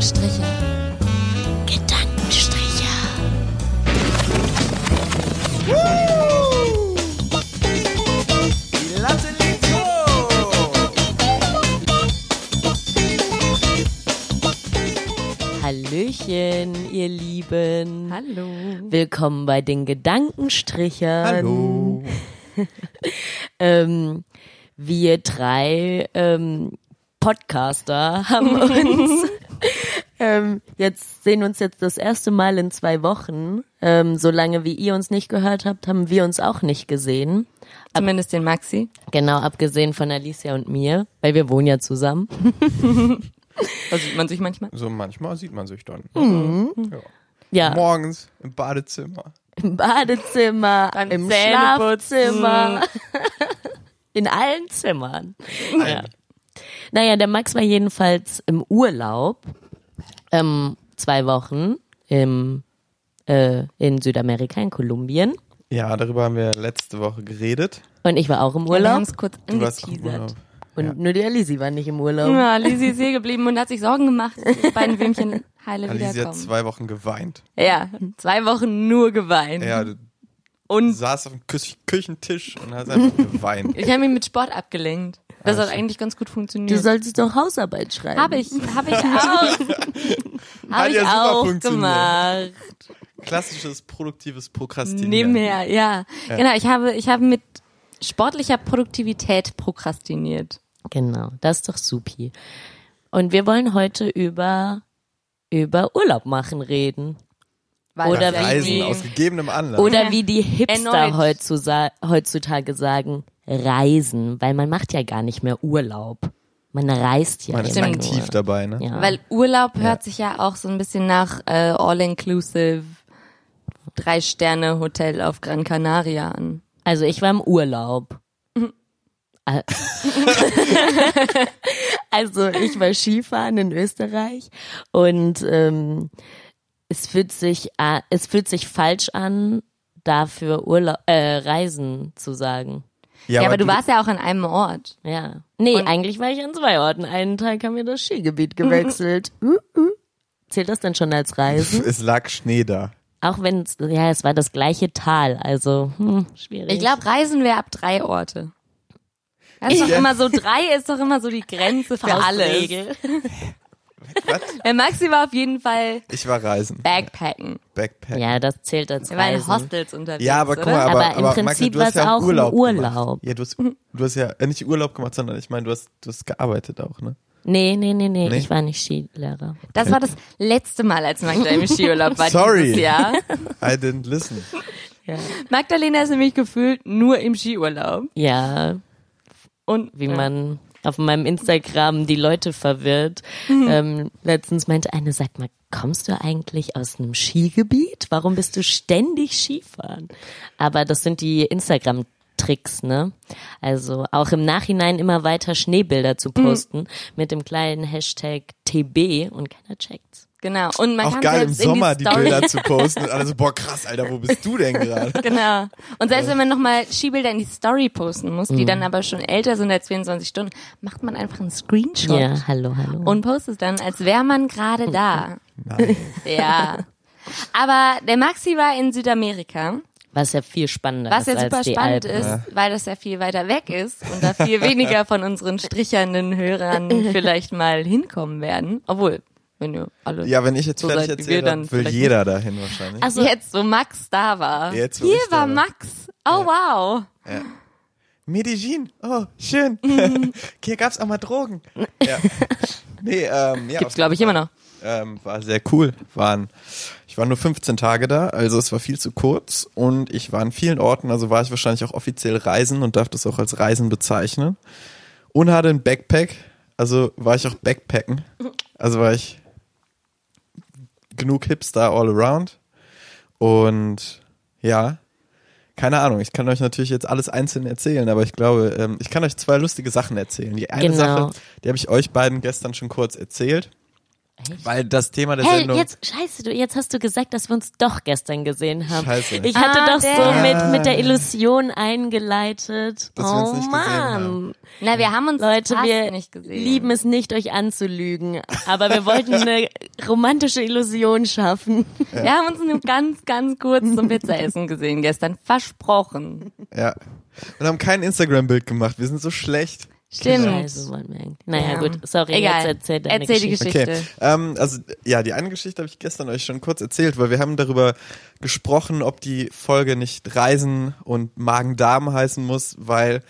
Gedankenstriche. Gedankenstriche. Die Latte liegt hoch. Hallöchen, ihr Lieben. Hallo. Willkommen bei den Gedankenstrichern. Hallo. Ähm, wir drei ähm, Podcaster haben uns ähm, jetzt sehen uns jetzt das erste Mal in zwei Wochen. Ähm, solange wie ihr uns nicht gehört habt, haben wir uns auch nicht gesehen. Zumindest den Maxi. Genau, abgesehen von Alicia und mir, weil wir wohnen ja zusammen. Da sieht man sich manchmal. So manchmal sieht man sich dann. Mhm. Ja. Ja, Morgens im Badezimmer. im Badezimmer, Beim im. Schlafzimmer, in allen Zimmern. Ja. Naja, der Max war jedenfalls im Urlaub, ähm, zwei Wochen im, äh, in Südamerika, in Kolumbien. Ja, darüber haben wir letzte Woche geredet. Und ich war auch im Wir Urlaub. haben es kurz angeteasert. Und Ja. nur die Alice war nicht im Urlaub. Ja, Lisi ist hier geblieben und hat sich Sorgen gemacht, dass die beiden Würmchen heile hat wiederkommen. zwei Wochen geweint. Ja, zwei Wochen nur geweint. Ja, du Und saß auf dem Kü Küchentisch und hast einfach geweint. ich habe mich mit Sport abgelenkt. Das hat eigentlich ganz gut Du funktioniert. solltest doch Hausarbeit schreiben. Habe ich, habe ich auch. habe ich ja super auch funktioniert. gemacht. Klassisches produktives Prokrastinieren. Nebenher, ja. Ja. Genau, ich habe, ich habe mit sportlicher Produktivität prokrastiniert. Genau, das ist doch supi. Und wir wollen heute über, über Urlaub machen reden. Weil Oder wie Reisen die- aus gegebenem Anlass. Oder wie die Hipster heutzutage sagen, reisen, weil man macht ja gar nicht mehr Urlaub. Man reist ja Man ist aktiv nur. dabei, ne? Ja. Weil Urlaub hört sich ja auch so ein bisschen nach äh, All-Inclusive drei Sterne Hotel auf Gran Canaria an. Also ich war im Urlaub. Ä- Also ich war Skifahren in Österreich und ähm, es fühlt sich a- es fühlt sich falsch an, dafür Urlaub äh, Reisen zu sagen. Ja, aber du warst ja auch an einem Ort. Ja. Nee, Und- eigentlich war ich an zwei Orten. Einen Tag haben wir das Skigebiet gewechselt. uh, uh. Zählt das denn schon als Reisen? Es lag Schnee da. Auch wenn es, ja, es war das gleiche Tal, also hm, schwierig. Ich glaube, Reisen wäre ab drei Orte. Das ist doch Ja. immer so, drei ist doch immer so die Grenze für alles. Was? Maxi war auf jeden Fall Ich war reisen. Backpacken. Backpack. Ja, das zählt als Wir waren in. Hostels unterwegs. Ja, aber guck mal, aber, Aber im aber Prinzip hast war's ja auch ein Urlaub. Urlaub. Gemacht. Ja, du hast, du hast ja äh, nicht Urlaub gemacht, sondern ich meine, du hast, du hast gearbeitet auch, ne? Nee, nee, nee, nee, Nee? ich war nicht Skilehrer. Das war das letzte Mal, als Magda im Skiurlaub war Sorry. dieses Jahr. I didn't listen. Magdalena ist nämlich gefühlt nur im Skiurlaub. Ja, Und wie man auf meinem Instagram die Leute verwirrt. Ähm, letztens meinte eine, sag mal, kommst du eigentlich aus einem Skigebiet? Warum bist du ständig Skifahren? Aber das sind die Instagram-Tricks, ne? Also auch im Nachhinein immer weiter Schneebilder zu posten mit dem kleinen Hashtag TB und keiner checkt's. Genau. Und man Auch kann geil im Sommer die die, Story. Bilder zu posten und alle so, boah krass, Alter, wo bist du denn gerade? Genau. Und selbst wenn man nochmal Skibilder in die Story posten muss, Mhm. die dann aber schon älter sind als 24 Stunden, macht man einfach einen Screenshot Ja, hallo, hallo. und postet es dann, als wäre man gerade da. Nein. Ja. Aber der Maxi war in Südamerika, was ja viel spannender was ist ja super als die spannend Alpen. ist, weil das ja viel weiter weg ist und da viel weniger von unseren strichernden Hörern vielleicht mal hinkommen werden. Obwohl, wenn ihr alle Ja, wenn ich jetzt So fertig seid erzähle, wir, dann will vielleicht jeder dahin wahrscheinlich. Also jetzt so Max da war. Jetzt, wo Hier war. Max. Oh wow. Medellin, oh, schön. Hier gab's auch mal Drogen. Ja. Nee, ähm, ja, Gibt's glaube ich immer noch. ähm, war sehr cool. Waren, ich war nur 15 Tage da, also es war viel zu kurz und ich war an vielen Orten, also war ich wahrscheinlich auch offiziell reisen und darf das auch als Reisen bezeichnen. Und hatte ein Backpack, also war ich auch Backpacken. Also war ich genug Hipster all around. Und ja, keine Ahnung, ich kann euch natürlich jetzt alles einzeln erzählen, aber ich glaube, ähm, ich kann euch zwei lustige Sachen erzählen. Die eine Genau. Sache, die habe ich euch beiden gestern schon kurz erzählt. Weil das Thema der Hey, Sendung. jetzt, scheiße, du, jetzt hast du gesagt, dass wir uns doch gestern gesehen haben. Scheiße. Ich hatte Ah, doch so der. mit, mit der Illusion eingeleitet. Dass wir oh uns nicht gesehen Mann. haben. Na, wir haben uns Leute, fast wir nicht gesehen. lieben es nicht, euch anzulügen. Aber wir wollten eine romantische Illusion schaffen. Wir haben uns nur ganz, ganz kurz zum Pizzaessen gesehen gestern. Versprochen. ja. Und haben kein Instagram-Bild gemacht. Wir sind so schlecht. Stimmt. Scheiße, wir eigentlich. Naja, Ja. gut, sorry, Egal. jetzt erzähl deine Erzähl die Geschichte. Geschichte. Okay. Ähm, also ja, die eine Geschichte habe ich gestern euch schon kurz erzählt, weil wir haben darüber gesprochen, ob die Folge nicht Reisen und Magen-Darm heißen muss, weil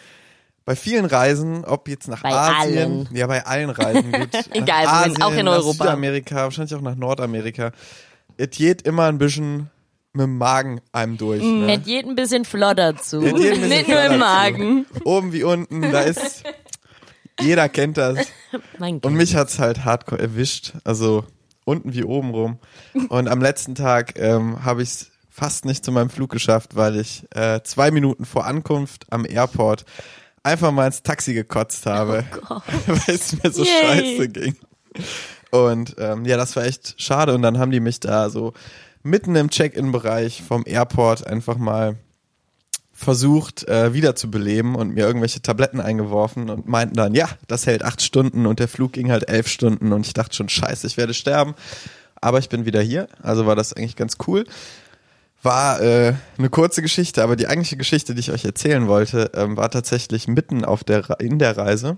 bei vielen Reisen, ob jetzt nach Bei Asien, allen. ja bei allen Reisen, gut, Egal, Asien, auch in nach Europa. Südamerika, wahrscheinlich auch nach Nordamerika, es geht immer ein bisschen mit dem Magen einem durch. Ne? Es geht ein bisschen flotter zu. Nicht nur im. Magen. Oben wie unten, da ist, jeder kennt das. Mein Und mich hat's halt hardcore erwischt. Also unten wie oben rum. Und am letzten Tag ähm, habe ich es fast nicht zu meinem Flug geschafft, weil ich äh, zwei Minuten vor Ankunft am Airport einfach mal ins Taxi gekotzt habe, weil es mir so Yay. scheiße ging. Und ähm, ja, das war echt schade. Und dann haben die mich da so mitten im Check-in-Bereich vom Airport einfach mal versucht äh, wiederzubeleben und mir irgendwelche Tabletten eingeworfen und meinten dann, ja, das hält acht Stunden und der Flug ging halt elf Stunden und ich dachte schon, scheiße, ich werde sterben. Aber ich bin wieder hier, also war das eigentlich ganz cool. War äh, eine kurze Geschichte, aber die eigentliche Geschichte, die ich euch erzählen wollte, ähm, war tatsächlich mitten auf der in der Reise.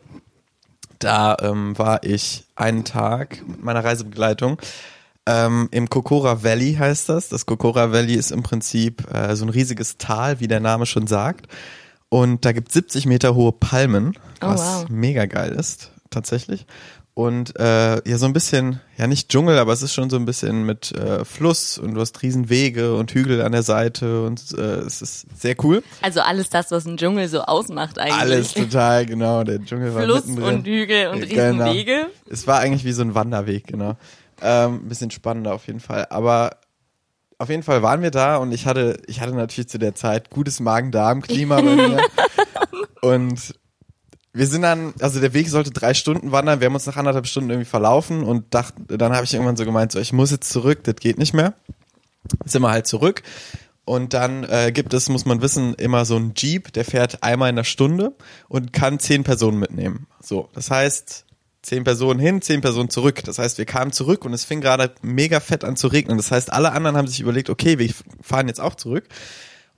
Da ähm, war ich einen Tag mit meiner Reisebegleitung ähm, im Kokora Valley heißt das. Das Kokora Valley ist im Prinzip äh, so ein riesiges Tal, wie der Name schon sagt. Und da gibt 70 Meter hohe Palmen, Oh, was wow. mega geil ist, tatsächlich. Und äh, ja, so ein bisschen, ja nicht Dschungel, aber es ist schon so ein bisschen mit äh, Fluss und du hast riesen Wege und Hügel an der Seite und äh, es ist sehr cool. Also alles das, was ein Dschungel so ausmacht eigentlich. Alles total, genau. Der Dschungel war Fluss und Hügel und Genau. Riesenwege. Es war eigentlich wie so ein Wanderweg, genau. Ähm, ein bisschen spannender auf jeden Fall. Aber auf jeden Fall waren wir da und ich hatte, ich hatte natürlich zu der Zeit gutes Magen-Darm-Klima bei mir. Und wir sind dann, also der Weg sollte drei Stunden wandern, wir haben uns nach anderthalb Stunden irgendwie verlaufen und dachten, dann habe ich irgendwann so gemeint, so ich muss jetzt zurück, das geht nicht mehr. Sind wir halt zurück. Und dann äh, gibt es, muss man wissen, immer so ein Jeep, der fährt einmal in der Stunde und kann zehn Personen mitnehmen. So, das heißt, zehn Personen hin, zehn Personen zurück. Das heißt, wir kamen zurück und es fing gerade mega fett an zu regnen. Das heißt, alle anderen haben sich überlegt, okay, wir fahren jetzt auch zurück.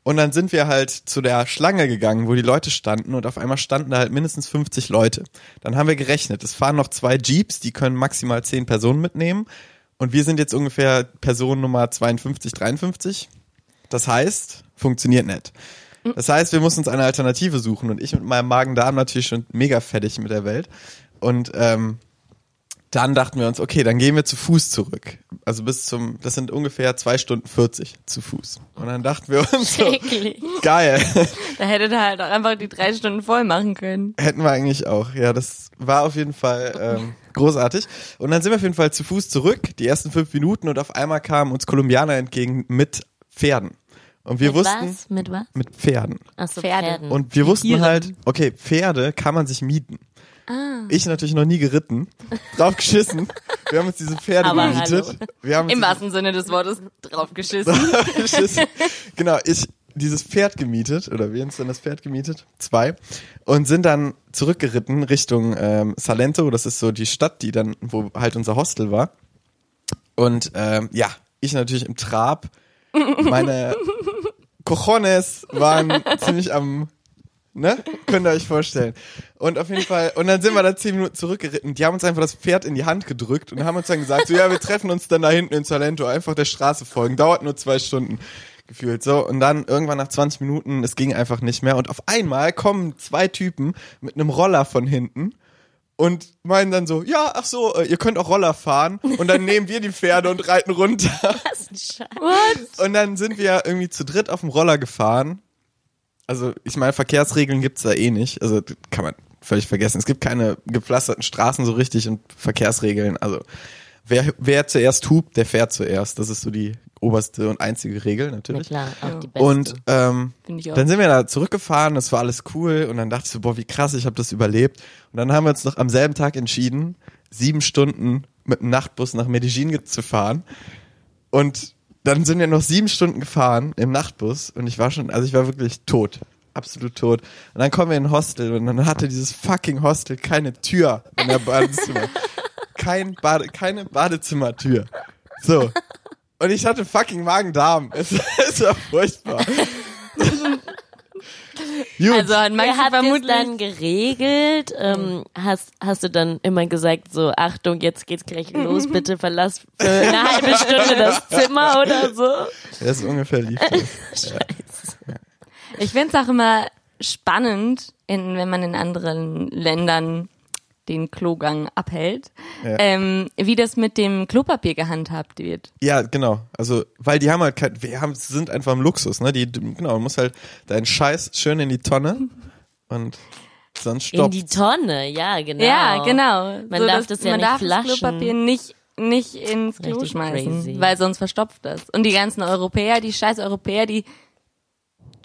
Und dann sind wir halt zu der Schlange gegangen, wo die Leute standen und auf einmal standen da halt mindestens 50 Leute. Dann haben wir gerechnet, es fahren noch zwei Jeeps, die können maximal zehn Personen mitnehmen. Und wir sind jetzt ungefähr Person Nummer 52, 53. Das heißt, funktioniert nicht. Das heißt, wir mussten uns eine Alternative suchen und ich mit meinem Magen-Darm natürlich schon mega fertig mit der Welt. Und ähm, dann dachten wir uns, okay, dann gehen wir zu Fuß zurück. Also bis zum, das sind ungefähr zwei Stunden 40 zu Fuß. Und dann dachten wir uns so, geil, Da hättet ihr halt auch einfach die drei Stunden voll machen können. hätten wir eigentlich auch. Ja, das war auf jeden Fall ähm, großartig. Und dann sind wir auf jeden Fall zu Fuß zurück, die ersten fünf Minuten und auf einmal kamen uns Kolumbianer entgegen mit Pferden. Und wir Mit wussten, was? Mit was? mit Pferden. Achso, Pferde. Pferden. Und wir wussten halt, okay, Pferde kann man sich mieten. Ich natürlich noch nie geritten, drauf geschissen. Wir haben uns diese Pferde Aber gemietet. Wir haben Im wahrsten Sinne des Wortes draufgeschissen. geschissen. genau, ich dieses Pferd gemietet oder wir uns dann das Pferd gemietet, zwei und sind dann zurückgeritten Richtung ähm, Salento. Das ist so die Stadt, die dann wo halt unser Hostel war. Und ähm, ja, ich natürlich im Trab. Meine Cojones waren ziemlich am Ne? Könnt ihr euch vorstellen. Und auf jeden Fall, und dann sind wir da zehn Minuten zurückgeritten. Die haben uns einfach das Pferd in die Hand gedrückt und haben uns dann gesagt, so ja, wir treffen uns dann da hinten in Salento, einfach der Straße folgen. Dauert nur zwei Stunden gefühlt. So, und dann irgendwann nach 20 Minuten, es ging einfach nicht mehr. Und auf einmal kommen zwei Typen mit einem Roller von hinten und meinen dann so, ja, ach so, äh, ihr könnt auch Roller fahren. Und dann nehmen wir die Pferde und reiten runter. Was ein Scheiß. Und dann sind wir irgendwie zu dritt auf dem Roller gefahren. Also, ich meine, Verkehrsregeln gibt's da eh nicht. Also, das kann man völlig vergessen. Es gibt keine gepflasterten Straßen so richtig und Verkehrsregeln. Also, wer, wer zuerst hupt, der fährt zuerst. Das ist so die oberste und einzige Regel, Na natürlich. klar, auch die beste. Und ähm, Finde ich auch. dann sind wir da zurückgefahren, das war alles cool und dann dachte ich so, boah, wie krass, ich habe das überlebt. Und dann haben wir uns noch am selben Tag entschieden, sieben Stunden mit dem Nachtbus nach Medellin zu fahren. Und dann sind wir noch sieben Stunden gefahren im Nachtbus und ich war schon, also ich war wirklich tot. Absolut tot. Und dann kommen wir in ein Hostel und dann hatte dieses fucking Hostel keine Tür in der Badezimmer. Kein Bade, keine Badezimmertür. So. Und ich hatte fucking Magen-Darm. Es, es war furchtbar. Gut. Also hat Ihr Maxi habt es vermutlich dann geregelt. Ähm, hast, hast du dann immer gesagt, so, Achtung, jetzt geht's gleich los, bitte verlass für eine halbe Stunde das Zimmer oder so? das ist ungefähr lief das. Ich finde es auch immer spannend, in, wenn man in anderen Ländern den Klogang abhält, Ja. ähm, wie das mit dem Klopapier gehandhabt wird. Ja, genau. Also, weil die haben halt kein, wir haben, sind einfach im Luxus, ne? Die, genau, du musst halt deinen Scheiß schön in die Tonne und sonst In stoppt. die Tonne, ja, genau. Ja, genau. Man darf dass- das ja man nicht darf flaschen. das Klopapier nicht nicht ins Klo Richtig schmeißen, crazy. weil sonst verstopft das. Und die ganzen Europäer, die scheiß Europäer, die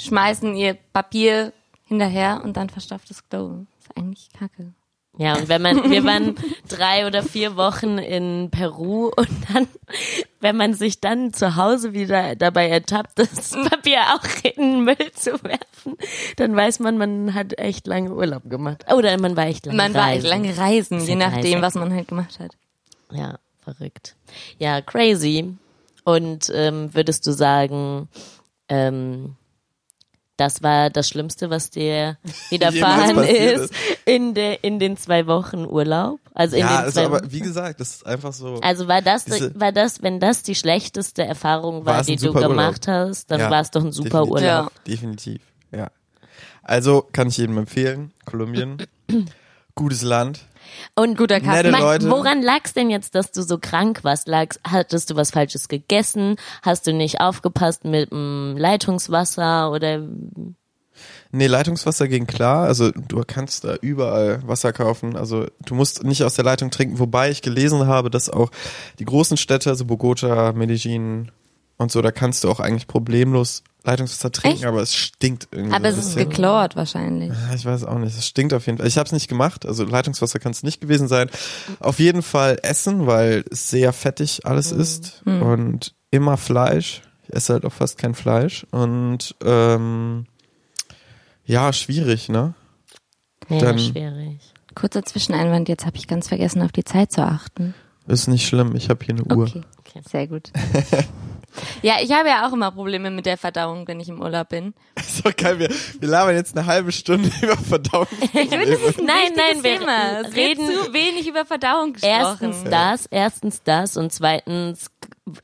schmeißen ihr Papier hinterher und dann verstopft das Klo. ist eigentlich kacke. Ja, und wenn man, wir waren drei oder vier Wochen in Peru und dann, wenn man sich dann zu Hause wieder dabei ertappt, das Papier auch in den Müll zu werfen, dann weiß man, man hat echt lange Urlaub gemacht. Oder man war echt lange Man war echt reisen. lange reisen, je nachdem, Reisen. was man halt gemacht hat. Ja, verrückt. Ja, crazy. Und ähm, würdest du sagen, ähm, das war das Schlimmste, was dir widerfahren ist in, de, in den zwei Wochen Urlaub? Also in ja, den also, zwei aber wie gesagt, das ist einfach so. Also war das, Diese- war das, wenn das die schlechteste Erfahrung war, die du super Urlaub. gemacht hast, dann Ja, war es doch ein super definitiv. Urlaub. Ja. Definitiv, ja. Also kann ich jedem empfehlen. Kolumbien, gutes Land. Und Guter Kaffee. Woran lag's denn jetzt, dass du so krank warst? Lag's, hattest du was Falsches gegessen? Hast du nicht aufgepasst mit dem Leitungswasser oder Nee, Leitungswasser ging klar. Also du kannst da überall Wasser kaufen. Also du musst nicht aus der Leitung trinken. Wobei ich gelesen habe, dass auch die großen Städte, also Bogota, Medellin und so, da kannst du auch eigentlich problemlos Leitungswasser trinken, Echt? aber es stinkt irgendwie. Aber so es ist geklort wahrscheinlich. Ich weiß auch nicht. Es stinkt auf jeden Fall. Ich habe es nicht gemacht. Also Leitungswasser kann es nicht gewesen sein. Auf jeden Fall essen, weil es sehr fettig alles ist und immer Fleisch. Ich esse halt auch fast kein Fleisch und ähm, ja, schwierig, ne? ja, Dann- schwierig. Kurzer Zwischeneinwand, jetzt habe ich ganz vergessen, auf die Zeit zu achten. Ist nicht schlimm. Ich habe hier eine Uhr. Okay, sehr gut. ja, ich habe ja auch immer Probleme mit der Verdauung, wenn ich im Urlaub bin. Ist doch geil. Wir, wir labern jetzt eine halbe Stunde über Verdauung. Ich finde, das ist ein Nein, nein, wir Thema. Es reden- zu wenig über Verdauung gesprochen. Erstens das, erstens das und zweitens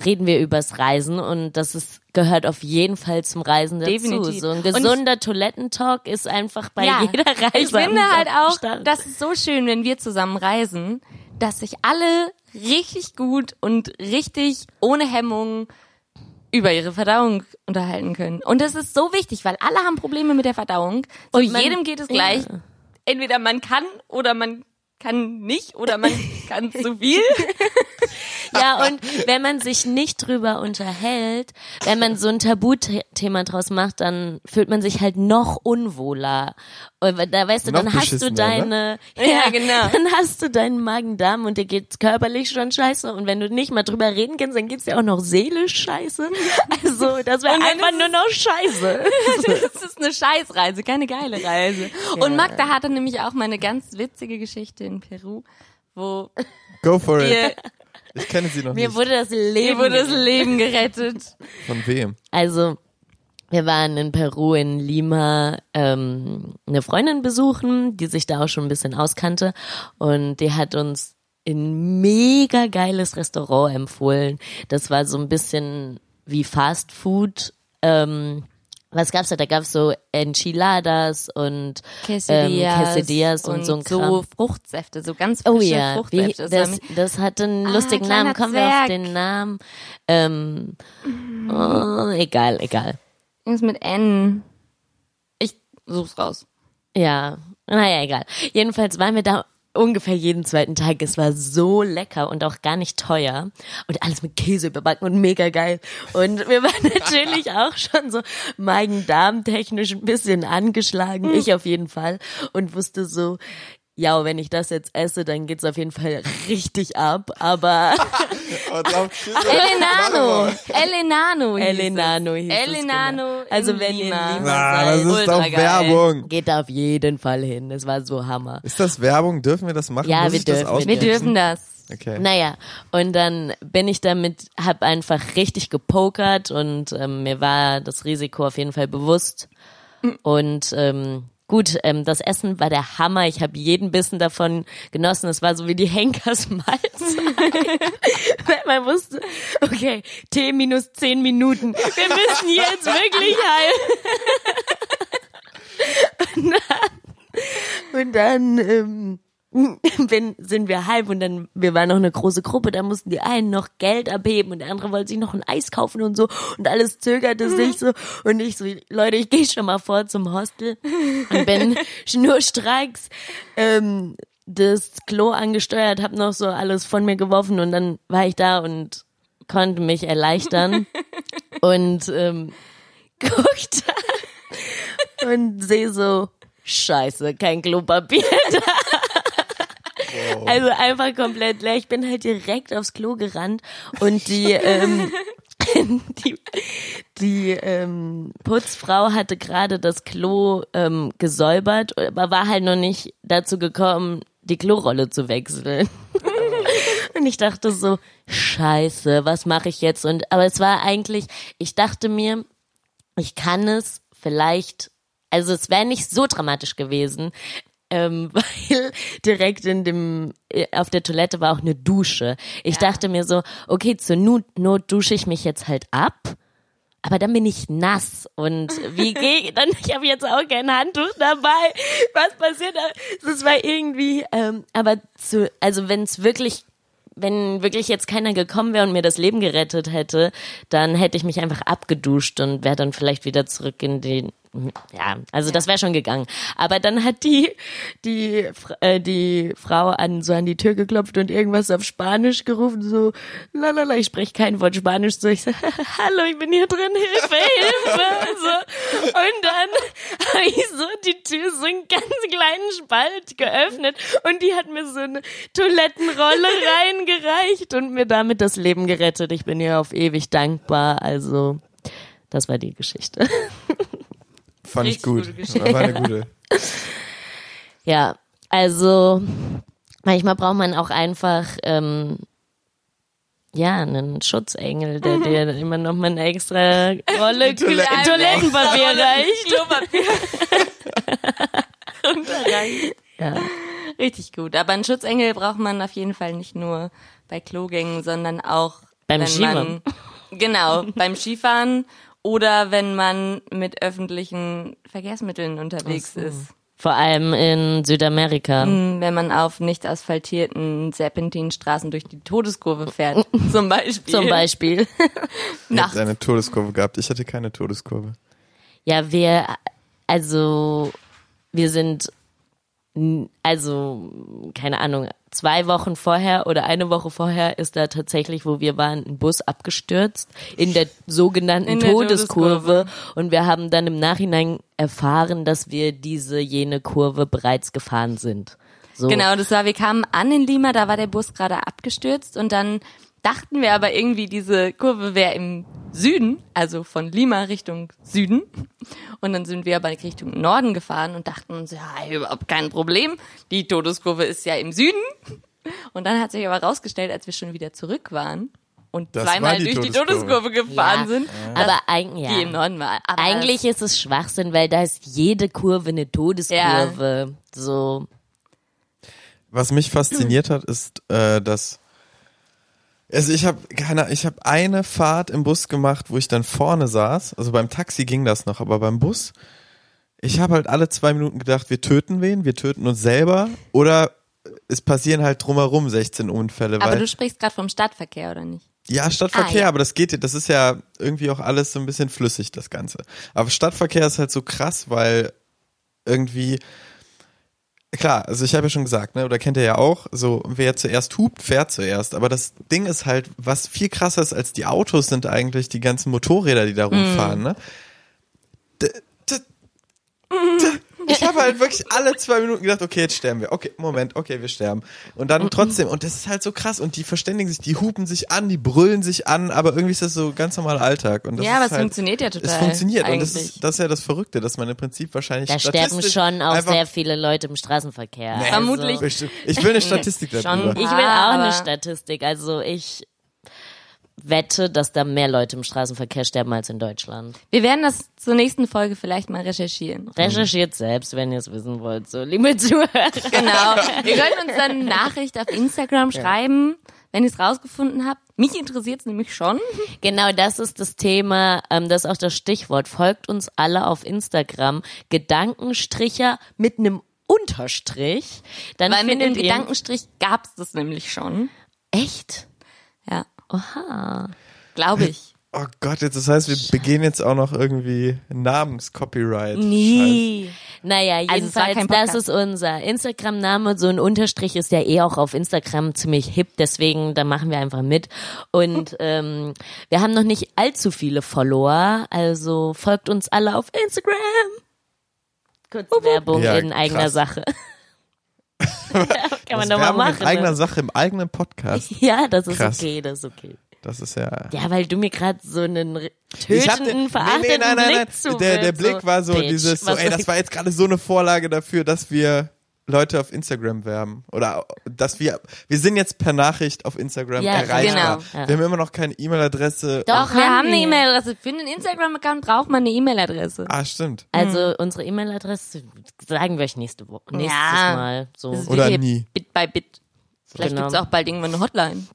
reden wir übers Reisen und das ist, gehört auf jeden Fall zum Reisen dazu. Definitiv. So ein Und gesunder Toilettentalk ist einfach bei ja, jeder Reise. Ich finde halt auch, Start. das ist so schön, wenn wir zusammen reisen, dass sich alle richtig gut und richtig ohne Hemmung über ihre Verdauung unterhalten können. Und das ist so wichtig, weil alle haben Probleme mit der Verdauung. So Und man- jedem geht es gleich. Ja. Entweder man kann oder man kann nicht oder man kann zu viel. Ja, und wenn man sich nicht drüber unterhält, wenn man so ein Tabuthema draus macht, dann fühlt man sich halt noch unwohler. Und da weißt du, Noch dann hast du deine, Ja, genau. dann hast du deinen Magen-Darm und dir geht's körperlich schon scheiße. Und wenn du nicht mal drüber reden kannst, dann geht's dir auch noch seelisch scheiße. Also, das wäre einfach ist nur noch scheiße. Das ist eine Scheißreise, keine geile Reise. Und Magda hatte nämlich auch mal eine ganz witzige Geschichte in Peru, wo Go for it. Ich kenne sie noch Mir nicht. wurde das Leben wurde das Leben gerettet. Von wem? Also, wir waren in Peru, in Lima, ähm, eine Freundin besuchen, die sich da auch schon ein bisschen auskannte. Und die hat uns ein mega geiles Restaurant empfohlen. Das war so ein bisschen wie Fast Food. Ähm, was gab's da? Da gab's so Enchiladas und Quesadillas, ähm, Quesadillas und, und so ein so Kram. Fruchtsäfte, so ganz frische Oh ja, wie, Fruchtsäfte. war das, das hat einen Ah, lustigen Namen. Kommen wir auf den Namen? Ähm, oh, egal, egal. Irgendwas mit N. Ich such's raus. Ja, naja, egal. Jedenfalls waren wir da ungefähr jeden zweiten Tag. Es war so lecker und auch gar nicht teuer. Und alles mit Käse überbacken und mega geil. Und wir waren natürlich auch schon so Magen-Darm-technisch ein bisschen angeschlagen. Ich auf jeden Fall. Und wusste so, ja, wenn ich das jetzt esse, dann geht's auf jeden Fall richtig ab. Aber Elenano. Elenano. Elenano hieß es, Elenano genau. Also wenn ihr Lima. Lima Ah, das ist doch geil. Werbung. geht auf jeden Fall hin. Das war so Hammer. Ist das Werbung? Dürfen wir das machen? Ja, Muss wir dürfen, wir dürfen das. Okay. Naja, und dann bin ich damit, hab einfach richtig gepokert und ähm, mir war das Risiko auf jeden Fall bewusst. Und ähm, gut, ähm, das Essen war der Hammer. Ich habe jeden Bissen davon genossen. Es war so wie die Henkersmahlzeit. Weil man wusste, okay, T minus zehn Minuten. Wir müssen jetzt wirklich heim. Und dann ähm, bin, sind wir halb und dann, wir waren noch eine große Gruppe, da mussten die einen noch Geld abheben und der andere wollte sich noch ein Eis kaufen und so und alles zögerte sich so und ich so, Leute, ich gehe schon mal vor zum Hostel und bin schnurstracks ähm, das Klo angesteuert, habe noch so alles von mir geworfen und dann war ich da und konnte mich erleichtern und ähm, guck da und sehe so, scheiße, kein Klopapier da. Also einfach komplett leer. Ich bin halt direkt aufs Klo gerannt und die, ähm, die, die ähm, Putzfrau hatte gerade das Klo ähm, gesäubert, aber war halt noch nicht dazu gekommen, die Klorolle zu wechseln. Und ich dachte so, scheiße, was mache ich jetzt? Und aber es war eigentlich, ich dachte mir, ich kann es vielleicht, also es wäre nicht so dramatisch gewesen, ähm, weil direkt in dem äh, auf der Toilette war auch eine Dusche. Ich dachte mir so, okay, zur Not, Not dusche ich mich jetzt halt ab. Aber dann bin ich nass und wie gehe dann? Ich habe jetzt auch kein Handtuch dabei. Was passiert? da? Das war irgendwie. Ähm, aber zu, also wenn es wirklich wenn wirklich jetzt keiner gekommen wäre und mir das Leben gerettet hätte, dann hätte ich mich einfach abgeduscht und wäre dann vielleicht wieder zurück in den ja, also das wäre schon gegangen. Aber dann hat die die äh, die Frau an so an die Tür geklopft und irgendwas auf Spanisch gerufen so lalala, ich spreche kein Wort Spanisch so ich so hallo, ich bin hier drin, Hilfe, Hilfe so und dann habe ich so die Tür so einen ganz kleinen Spalt geöffnet und die hat mir so eine Toilettenrolle reingereicht und mir damit das Leben gerettet. Ich bin ihr auf ewig dankbar. Also, das war die Geschichte. Fand ich gut. gute Geschichte. War eine gute. Ja, also manchmal braucht man auch einfach ähm, ja einen Schutzengel, der dir immer noch mal eine extra Rolle Toiletten- Toilettenpapier reicht. Ja. Richtig gut. Aber einen Schutzengel braucht man auf jeden Fall nicht nur bei Klogängen, sondern auch Beim wenn Skifahren. man genau beim Skifahren oder wenn man mit öffentlichen Verkehrsmitteln unterwegs ist. Vor allem in Südamerika. Wenn man auf nicht asphaltierten Serpentinstraßen durch die Todeskurve fährt, zum Beispiel. Zum Beispiel. Nachts. eine Todeskurve gehabt. Ich hatte keine Todeskurve. Ja, wir, also, wir sind, also, keine Ahnung, zwei Wochen vorher oder eine Woche vorher ist da tatsächlich, wo wir waren, ein Bus abgestürzt in der sogenannten In der Todeskurve. Und wir haben dann im Nachhinein erfahren, dass wir diese, jene Kurve bereits gefahren sind. So. Genau, das war, wir kamen an in Lima, da war der Bus gerade abgestürzt und dann dachten wir aber irgendwie, diese Kurve wäre im Süden, also von Lima Richtung Süden. Und dann sind wir aber Richtung Norden gefahren und dachten uns, ja, überhaupt kein Problem. Die Todeskurve ist ja im Süden. Und dann hat sich aber rausgestellt, als wir schon wieder zurück waren und Das zweimal die durch die Todeskurve. Gefahren Ja, sind, Aber eigentlich, die im ja. Norden war. Aber Eigentlich ist es Schwachsinn, weil da ist jede Kurve eine Todeskurve. So. Was mich fasziniert hat, ist, äh, dass also ich habe keine, ich habe eine Fahrt im Bus gemacht, wo ich dann vorne saß. Also beim Taxi ging das noch, aber beim Bus, ich habe halt alle zwei Minuten gedacht, wir töten wen, wir töten uns selber oder es passieren halt drumherum 16 Unfälle. aber du sprichst gerade vom Stadtverkehr, oder nicht? ja, Stadtverkehr, Ah, ja. aber das geht, das ist ja irgendwie auch alles so ein bisschen flüssig, das Ganze. Aber Stadtverkehr ist halt so krass, weil irgendwie, klar, also ich habe ja schon gesagt, ne, oder kennt ihr ja auch, so wer zuerst hupt, fährt zuerst. Aber das Ding ist halt, was viel krasser ist als die Autos, sind eigentlich die ganzen Motorräder, die da rumfahren, ne? D- d- d- Ich habe halt wirklich alle zwei Minuten gedacht, okay, jetzt sterben wir. Okay, Moment, okay, wir sterben. Und dann trotzdem, und das ist halt so krass. Und die verständigen sich, die hupen sich an, die brüllen sich an, aber irgendwie ist das so ganz normaler Alltag. Und das Ja, ist aber es halt, funktioniert ja total. Es funktioniert. Und das eigentlich. ist, das ist ja das Verrückte, dass man im Prinzip wahrscheinlich Da sterben statistisch schon auch einfach- sehr viele Leute im Straßenverkehr. Nee, Vermutlich. Bestimmt. Ich will eine Statistik Schon. darüber. Ich will Ah, auch eine Statistik. Also ich wette, dass da mehr Leute im Straßenverkehr sterben als in Deutschland. Wir werden das zur nächsten Folge vielleicht mal recherchieren. Recherchiert selbst, wenn ihr es wissen wollt. So, liebe Zuhörer. Genau. Ihr könnt uns dann eine Nachricht auf Instagram schreiben, wenn ihr es rausgefunden habt. Mich interessiert es nämlich schon. Genau, das ist das Thema, ähm, das ist auch das Stichwort. Folgt uns alle auf Instagram. Gedankenstricher mit einem Unterstrich. Dann Weil mit dem Gedankenstrich gab's das nämlich schon. echt. Ja, Oha. glaube ich. Oh Gott, jetzt, das heißt, wir begehen jetzt auch noch irgendwie Namens-Copyright. Nie. Naja, Also jedenfalls, kein das ist unser Instagram-Name. So ein Unterstrich ist ja eh auch auf Instagram ziemlich hip, deswegen, da machen wir einfach mit. Und ähm, wir haben noch nicht allzu viele Follower, also folgt uns alle auf Instagram. Kurz Werbung Ja, in eigener krass. Sache. Kann man doch mal machen. In eigener ne? Sache, im eigenen Podcast. Ja, das ist Krass. okay, das ist okay. Das ist ja. Ja, weil du mir gerade so einen tötenden, den- verachtenden nein, nein, nein, Blick nein. zu Der, der Blick war so Bitch, dieses, so, ey, das war jetzt gerade so eine Vorlage dafür, dass wir Leute auf Instagram werben. Oder dass wir, wir sind jetzt per Nachricht auf Instagram Ja, erreichbar. genau. Ja. Wir haben immer noch keine E-Mail-Adresse. Doch, wir haben eine. E-Mail-Adresse. Für einen Instagram-Account braucht man eine E-Mail-Adresse. Ah, stimmt. Also unsere E-Mail-Adresse sagen wir euch nächste Woche, nächstes Ja. Mal. So. Oder nie. Bit by Bit. Vielleicht Genau. gibt's auch bald irgendwann eine Hotline.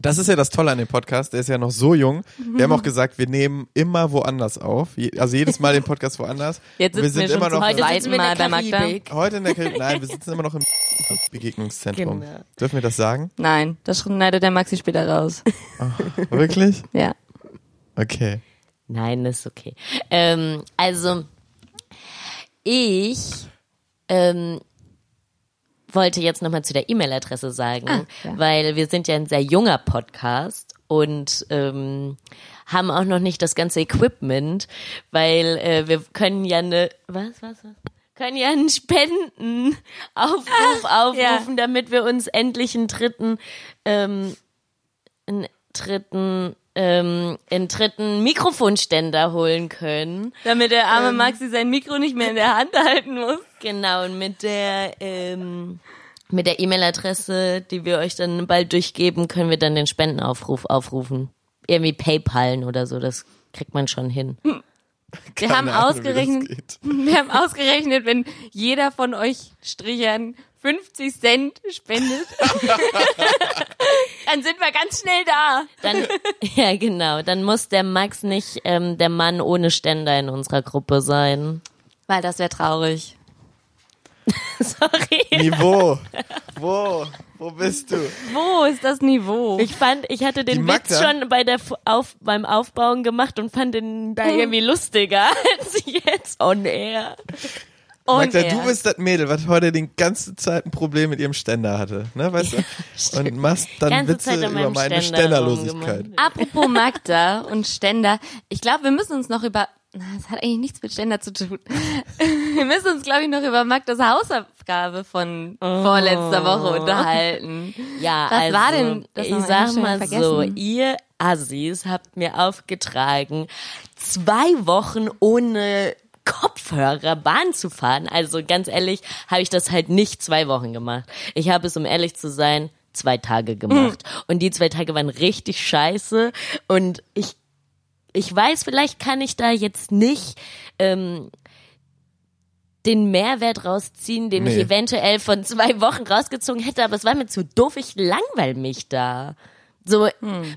Das ist ja das Tolle an dem Podcast, der ist ja noch so jung. Wir haben auch gesagt, wir nehmen immer woanders auf. Also jedes Mal den Podcast woanders. Jetzt wir sitzen sind wir schon immer zum noch Heute zweiten sitzen wir in Mal der bei Magda. Karibik. heute in der Karibik. Nein, wir sitzen immer noch im Begegnungszentrum. Genau. Dürfen wir das sagen? Nein, das schneidet der Maxi später raus. Wirklich? Ja. Okay. Nein, ist okay. Ähm, also ich ähm, wollte jetzt nochmal zu der E-Mail-Adresse sagen, Ah, ja. weil wir sind ja ein sehr junger Podcast und ähm, haben auch noch nicht das ganze Equipment, weil äh, wir können ja eine was was was können ja einen Spendenaufruf aufrufen, damit wir uns endlich einen dritten ähm, einen dritten ähm, einen dritten Mikrofonständer holen können. Damit der arme Maxi sein Mikro nicht mehr in der Hand halten muss. Genau, und mit der, ähm, mit der E-Mail-Adresse, die wir euch dann bald durchgeben, können wir dann den Spendenaufruf aufrufen. Irgendwie PayPalen oder so, das kriegt man schon hin. Wir haben Ahnung, wie das ausgerechnet, geht. wir haben ausgerechnet, wenn jeder von euch Strichern 50 Cent spendet, dann sind wir ganz schnell da. Dann, ja genau, dann muss der Max nicht ähm, der Mann ohne Ständer in unserer Gruppe sein. Weil das wäre traurig. Sorry. Niveau. Wo? Wo bist du? Wo ist das Niveau? Ich fand, ich hatte den Witz schon bei der auf, beim Aufbauen gemacht und fand den da irgendwie lustiger als jetzt on air. Und Magda, er. du bist das Mädel, was heute die ganze Zeit ein Problem mit ihrem Ständer hatte, ne, weißt du? Und machst dann Ganze Witze über meine Ständer Ständerlosigkeit. Apropos Magda und Ständer, ich glaube, wir müssen uns noch über, na, das hat eigentlich nichts mit Ständer zu tun. Wir müssen uns, glaube ich, noch über Magdas Hausaufgabe von vorletzter Woche unterhalten. Ja, Was also, war denn das ich sag mal vergessen? so, ihr Assis habt mir aufgetragen, zwei Wochen ohne Kopfhörer Bahn zu fahren. Also ganz ehrlich, habe ich das halt nicht zwei Wochen gemacht. Ich habe es, um ehrlich zu sein, zwei Tage gemacht. Und die zwei Tage waren richtig scheiße. Und ich, ich weiß, vielleicht kann ich da jetzt nicht ähm, den Mehrwert rausziehen, den ich Nee. eventuell von zwei Wochen rausgezogen hätte, aber es war mir zu doof, ich langweil mich da. So,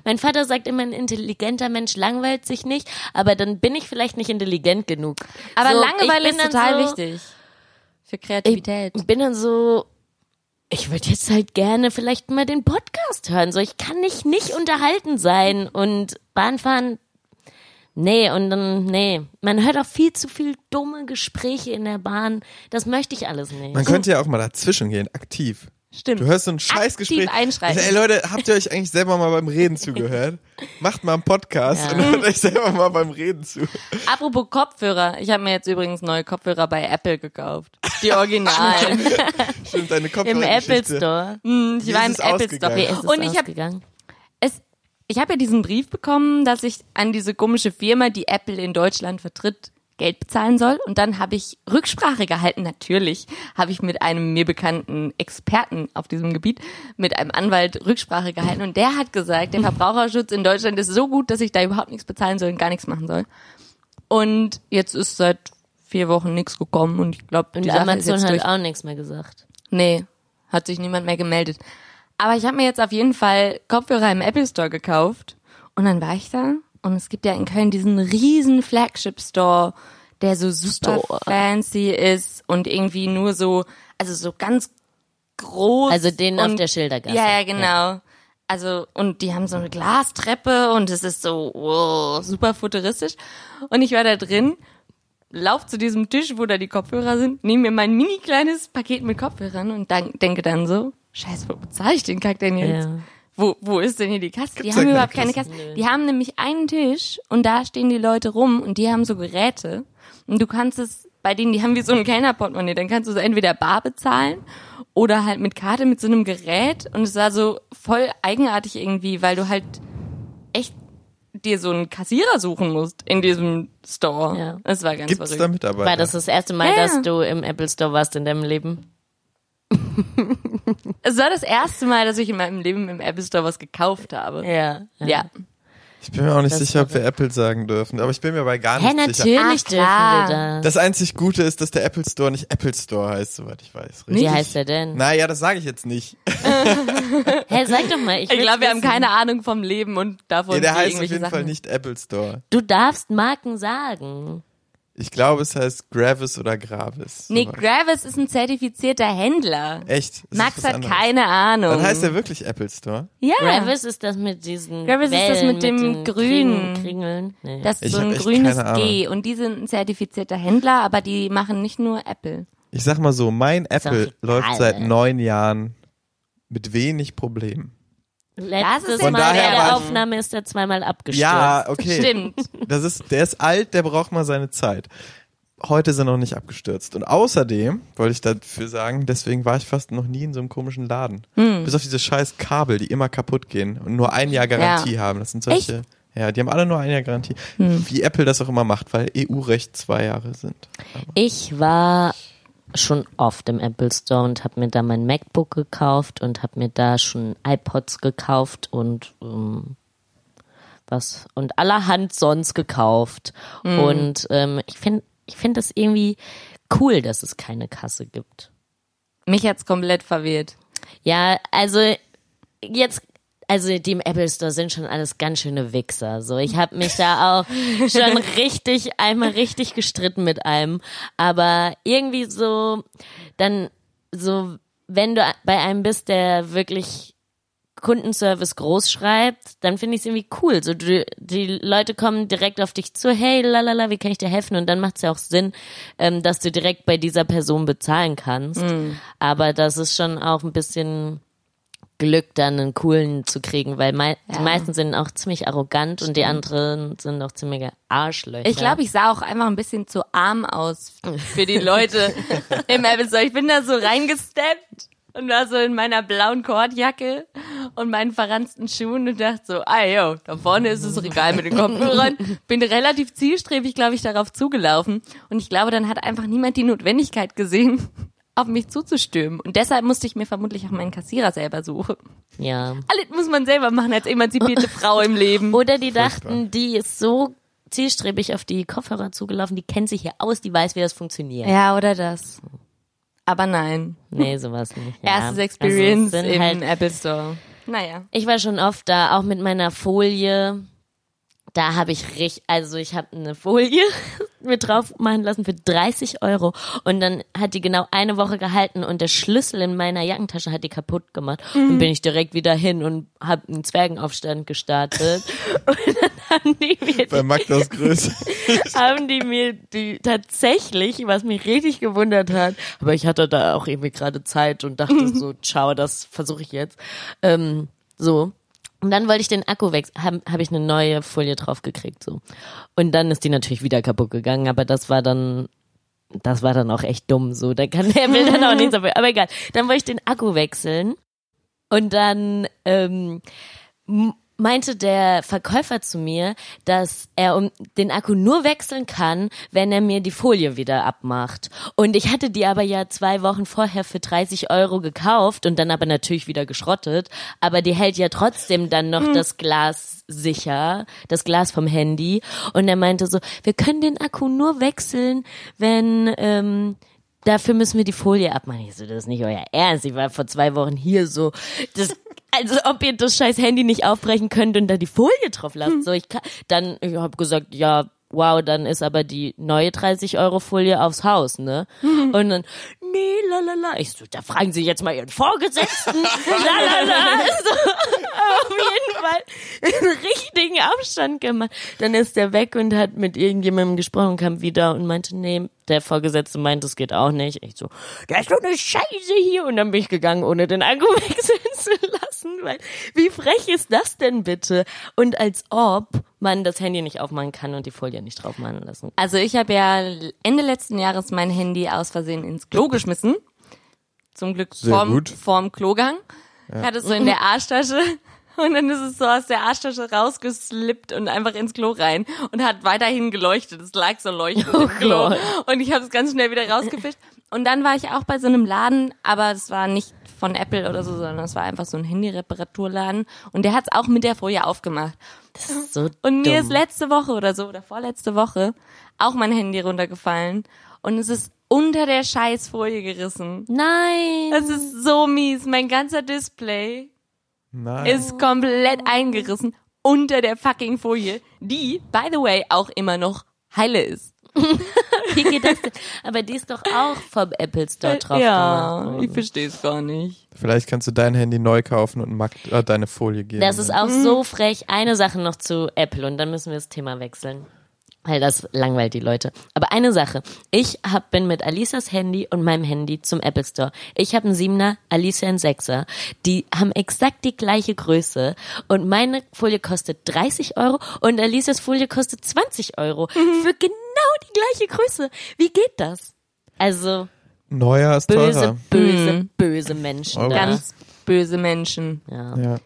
mein Vater sagt immer, ein intelligenter Mensch langweilt sich nicht, aber dann bin ich vielleicht nicht intelligent genug. Aber so, Langeweile ist total so, wichtig. Für Kreativität. Ich bin dann so, ich würde jetzt halt gerne vielleicht mal den Podcast hören. So, ich kann nicht nicht unterhalten sein und Bahnfahren. Nee, und dann, nee. Man hört auch viel zu viel dumme Gespräche in der Bahn. Das möchte ich alles nicht. Man könnte ja auch mal dazwischen gehen, aktiv. Stimmt. Du hörst so ein Scheißgespräch. einschreiten. Also, ey Leute, habt ihr euch eigentlich selber mal beim Reden zugehört? Macht mal einen Podcast Ja. und hört euch selber mal beim Reden zu. Apropos Kopfhörer. Ich habe mir jetzt übrigens neue Kopfhörer bei Apple gekauft. Die Originalen. Stimmt, deine Im Kopfhörergeschichte. Apple Store. Hm, ich Wie war ist im es Apple ausgegangen? Wie Store. ist es Und ich habe ich habe ja diesen Brief bekommen, dass ich an diese komische Firma, die Apple in Deutschland vertritt, Geld bezahlen soll. Und dann habe ich Rücksprache gehalten. Natürlich habe ich mit einem mir bekannten Experten auf diesem Gebiet, mit einem Anwalt Rücksprache gehalten. Und der hat gesagt, der Verbraucherschutz in Deutschland ist so gut, dass ich da überhaupt nichts bezahlen soll und gar nichts machen soll. Und jetzt ist seit vier Wochen nichts gekommen und ich glaube, die Sache ist Amazon jetzt hat durch. auch nichts mehr gesagt. Nee, hat sich niemand mehr gemeldet. Aber ich habe mir jetzt auf jeden Fall Kopfhörer im Apple Store gekauft. Und dann war ich da. Und es gibt ja in Köln diesen riesen Flagship Store, der so super Store. fancy ist und irgendwie nur so, also so ganz groß. Also den auf und, der Schildergasse. Ja, ja, genau. Also, und die haben so eine Glastreppe und es ist so wow, super futuristisch. Und ich war da drin, lauf zu diesem Tisch, wo da die Kopfhörer sind, nehme mir mein mini kleines Paket mit Kopfhörern und dann, denke dann so, scheiße, wo bezahle ich den Kack denn jetzt? Ja. Wo, wo ist denn hier die Kasse? Die Gibt's haben da überhaupt keine keine Kasse. Die haben nämlich einen Tisch und da stehen die Leute rum und die haben so Geräte und du kannst es bei denen, die haben wie so ein Kellnerportemonnaie, dann kannst du so entweder bar bezahlen oder halt mit Karte mit so einem Gerät und es war so voll eigenartig irgendwie, weil du halt echt dir so einen Kassierer suchen musst in diesem Store. Ja. Das war ganz Gibt's da verrückt. Mitarbeiter? War das das erste Mal, Ja. dass du im Apple Store warst in deinem Leben? Es war das erste Mal, dass ich in meinem Leben im Apple Store was gekauft habe. Ja. Ja. Ich bin mir auch nicht Das sicher, ob wir Apple sagen dürfen, aber ich bin mir bei gar nicht sicher. natürlich dürfen wir das. Das einzig Gute ist, dass der Apple Store nicht Apple Store heißt, soweit ich weiß. Richtig? Wie heißt der denn? Naja, das sage ich jetzt nicht. Hä, sag doch mal. Ich, Ich glaube, wir haben keine Ahnung vom Leben und davon Nee, der heißt auf jeden Sachen. Fall nicht Apple Store. Du darfst Marken sagen. Ich glaube, es heißt Gravis oder Gravis. Nee, sowas. Gravis ist ein zertifizierter Händler. Echt? Ist Max hat anderes? keine Ahnung. Dann heißt der wirklich Apple Store. ja. Gravis ist das mit diesen Gravis ist das Wellen, mit dem Grünen. Kring- Kringeln. Nee. Das ist Ich so ein grünes keine Ahnung. G und die sind ein zertifizierter Händler, aber die machen nicht nur Apple. Ich sag mal so, mein Apple läuft seit neun Jahren mit wenig Problemen. Letztes Mal daher bei war- der Aufnahme ist er zweimal abgestürzt. Ja, okay. Stimmt. Das ist, der ist alt, der braucht mal seine Zeit. Heute ist er noch nicht abgestürzt. Und außerdem wollte ich dafür sagen, deswegen war ich fast noch nie in so einem komischen Laden. Hm. Bis auf diese scheiß Kabel, die immer kaputt gehen und nur ein Jahr Garantie haben. Das sind solche. Ja, die haben alle nur ein Jahr Garantie. Hm. Wie Apple das auch immer macht, weil EU-Recht zwei Jahre sind. Ich war schon oft im Apple Store und habe mir da mein MacBook gekauft und habe mir da schon iPods gekauft und ähm, was und allerhand sonst gekauft. Und ähm, ich finde ich finde das irgendwie cool, dass es keine Kasse gibt. Mich hat's komplett verwirrt. Ja, also jetzt, also die im Apple Store sind schon alles ganz schöne Wichser. So, ich habe mich da auch schon richtig einmal richtig gestritten mit einem, aber irgendwie so dann so, wenn du bei einem bist, der wirklich Kundenservice groß schreibt, dann finde ich es irgendwie cool. So, du, die Leute kommen direkt auf dich zu, hey, lalala, wie kann ich dir helfen? Und dann macht es ja auch Sinn, ähm, dass du direkt bei dieser Person bezahlen kannst. Aber das ist schon auch ein bisschen Glück, dann einen coolen zu kriegen, weil mei die meisten sind auch ziemlich arrogant und die anderen sind auch ziemliche Arschlöcher. Ich glaube, ich sah auch einfach ein bisschen zu arm aus für die Leute im Store. Ich bin da so reingesteppt und war so in meiner blauen Kordjacke und meinen verranzten Schuhen und dachte so, ah yo, da vorne ist das Regal mit den Kopfhörern. Bin relativ zielstrebig, glaube ich, darauf zugelaufen. Und ich glaube, dann hat einfach niemand die Notwendigkeit gesehen, auf mich zuzustürmen. Und deshalb musste ich mir vermutlich auch meinen Kassierer selber suchen. ja. Alles muss man selber machen als emanzipierte Frau im Leben. Oder die dachten, die ist so zielstrebig auf die Kopfhörer zugelaufen, die kennt sich hier aus, die weiß, wie das funktioniert. Ja, oder das. Aber nein. Nee, sowas nicht. Ja. Erstes Also Experience sind im halt Apple Store. Naja. Ich war schon oft da, auch mit meiner Folie, da habe ich richtig, also ich habe eine Folie mit drauf machen lassen für 30 Euro und dann hat die genau eine Woche gehalten und der Schlüssel in meiner Jackentasche hat die kaputt gemacht. Mhm. Dann bin ich direkt wieder hin und habe einen Zwergenaufstand gestartet und dann haben die mir Bei Magdas Größe. haben die mir die tatsächlich, was mich richtig gewundert hat, aber ich hatte da auch irgendwie gerade Zeit und dachte so, ciao, das versuche ich jetzt. Ähm, so, und dann wollte ich den Akku wechseln, habe hab ich eine neue Folie drauf gekriegt, so. Und dann ist die natürlich wieder kaputt gegangen, aber das war dann, das war dann auch echt dumm, so. Da kann der will dann auch nichts dafür. Aber egal. Dann wollte ich den Akku wechseln. Und dann, ähm, meinte der Verkäufer zu mir, dass er um den Akku nur wechseln kann, wenn er mir die Folie wieder abmacht. Und ich hatte die aber ja zwei Wochen vorher für 30 Euro gekauft und dann aber natürlich wieder geschrottet. Aber die hält ja trotzdem dann noch hm. das Glas sicher, das Glas vom Handy. Und er meinte so, wir können den Akku nur wechseln, wenn ähm, dafür müssen wir die Folie abmachen. Ich so, das ist nicht euer Ernst. Ich war vor zwei Wochen hier so, das also ob ihr das scheiß Handy nicht aufbrechen könnt und da die Folie drauf lasst. Hm. So, ich kann, dann, ich habe gesagt, ja, wow, dann ist aber die neue 30 Euro Folie aufs Haus, ne? Mhm. Und dann, nee, la la la. Ich so, da fragen Sie jetzt mal Ihren Vorgesetzten. la la la. So, auf jeden Fall einen richtigen Abstand gemacht. Dann ist der weg und hat mit irgendjemandem gesprochen, kam wieder und meinte, nee, der Vorgesetzte meint, das geht auch nicht. Ich so, da ist doch eine Scheiße hier. Und dann bin ich gegangen, ohne den Akku wechseln zu lassen, weil wie frech ist das denn bitte? Und als ob man das Handy nicht aufmachen kann und die Folie nicht drauf machen lassen. Also ich habe ja Ende letzten Jahres mein Handy aus Versehen ins Klo geschmissen. Zum Glück vorm, vorm Klogang. Ja. Ich hatte es so in der Arschtasche und dann ist es so aus der Arschtasche rausgeslippt und einfach ins Klo rein und hat weiterhin geleuchtet. Es lag so leuchtend oh im Klo. Und ich habe es ganz schnell wieder rausgefischt. Und dann war ich auch bei so einem Laden, aber es war nicht von Apple oder so, sondern es war einfach so ein Handy-Reparaturladen. Und der hat es auch mit der Folie aufgemacht. Das ist so Und mir dumm. ist letzte Woche oder so, oder vorletzte Woche, auch mein Handy runtergefallen. Und es ist unter der Scheißfolie gerissen. Nein. Das ist so mies. Mein ganzer Display Nein. ist komplett eingerissen unter der fucking Folie, die, by the way, auch immer noch heile ist. Wie geht das denn? Aber die ist doch auch vom Apple Store drauf ja, gemacht. Ich verstehe es gar nicht. Vielleicht kannst du dein Handy neu kaufen und Mac, äh, deine Folie geben. Das ist auch mhm. so frech. Eine Sache noch zu Apple und dann müssen wir das Thema wechseln weil das langweilt die Leute. Aber eine Sache, ich hab, bin mit Alisas Handy und meinem Handy zum Apple Store. Ich habe einen Siebener, Alicia einen Sechser. Die haben exakt die gleiche Größe und meine Folie kostet 30 Euro und Alicias Folie kostet 20 Euro mhm. für genau die gleiche Größe. Wie geht das? Also neuer ist böse, teurer. böse, mhm. böse Menschen. Da. Ganz böse Menschen. Ja. ja.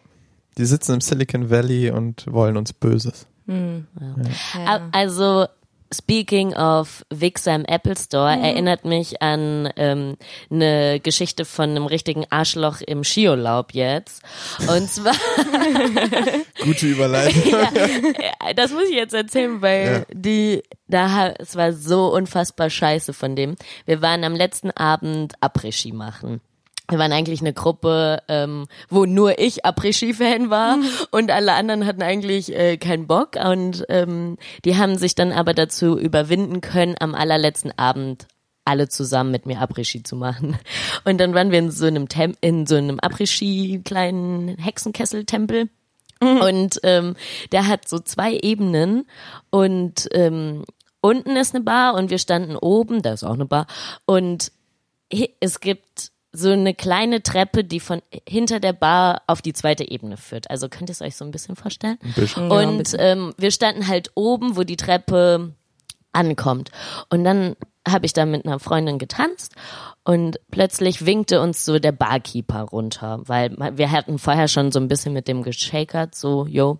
Die sitzen im Silicon Valley und wollen uns Böses. Ja. Also Speaking of Wichser im Apple Store mhm. erinnert mich an ähm, eine Geschichte von einem richtigen Arschloch im Skiurlaub jetzt. Und zwar gute Überleitung. ja, das muss ich jetzt erzählen, weil ja. die da es war so unfassbar scheiße von dem. Wir waren am letzten Abend Après-Ski machen wir waren eigentlich eine Gruppe, ähm, wo nur ich Après-Ski-Fan war mhm. und alle anderen hatten eigentlich äh, keinen Bock und ähm, die haben sich dann aber dazu überwinden können, am allerletzten Abend alle zusammen mit mir Après-Ski zu machen. Und dann waren wir in so einem Tem in so einem Après-Ski kleinen Hexenkessel-Tempel. Mhm. Und ähm, der hat so zwei Ebenen und ähm, unten ist eine Bar und wir standen oben, da ist auch eine Bar und es gibt so eine kleine Treppe, die von hinter der Bar auf die zweite Ebene führt. Also könnt ihr es euch so ein bisschen vorstellen? Ein bisschen. Und ja, ein ähm, wir standen halt oben, wo die Treppe ankommt. Und dann habe ich da mit einer Freundin getanzt und plötzlich winkte uns so der Barkeeper runter, weil wir hatten vorher schon so ein bisschen mit dem geschakert, so, yo.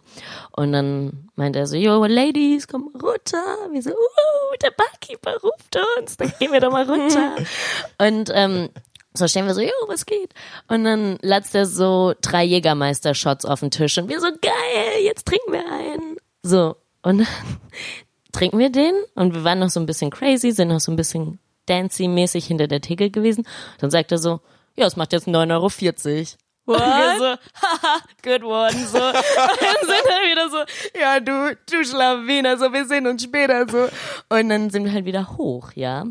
Und dann meinte er so, yo, Ladies, komm runter. Wir so, uh, der Barkeeper ruft uns, dann gehen wir doch mal runter. und ähm, so stehen wir so, jo, was geht? Und dann latzt er so drei Jägermeister-Shots auf den Tisch und wir so, geil, jetzt trinken wir einen. So, und dann trinken wir den und wir waren noch so ein bisschen crazy, sind noch so ein bisschen dancy-mäßig hinter der Theke gewesen. Dann sagt er so, ja, es macht jetzt 9,40 Euro. Und wir so, haha, good one, so. Und dann sind wir wieder so, ja, du, du Schlawiner, so, wir sehen uns später, so. Und dann sind wir halt wieder hoch, ja.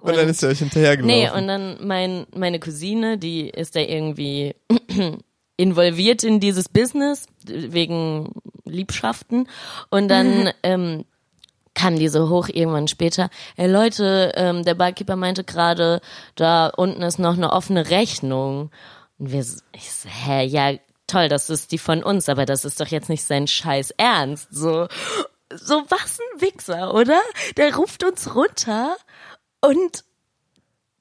Und dann ist er euch hinterhergelaufen. Nee, und dann mein, meine Cousine, die ist da irgendwie involviert in dieses Business wegen Liebschaften. Und dann ähm, kam die so hoch irgendwann später. Ey Leute, ähm, der Barkeeper meinte gerade, da unten ist noch eine offene Rechnung. Und wir, ich so, hä, ja, toll, das ist die von uns, aber das ist doch jetzt nicht sein Scheiß Ernst. So, so was ein Wichser, oder? Der ruft uns runter und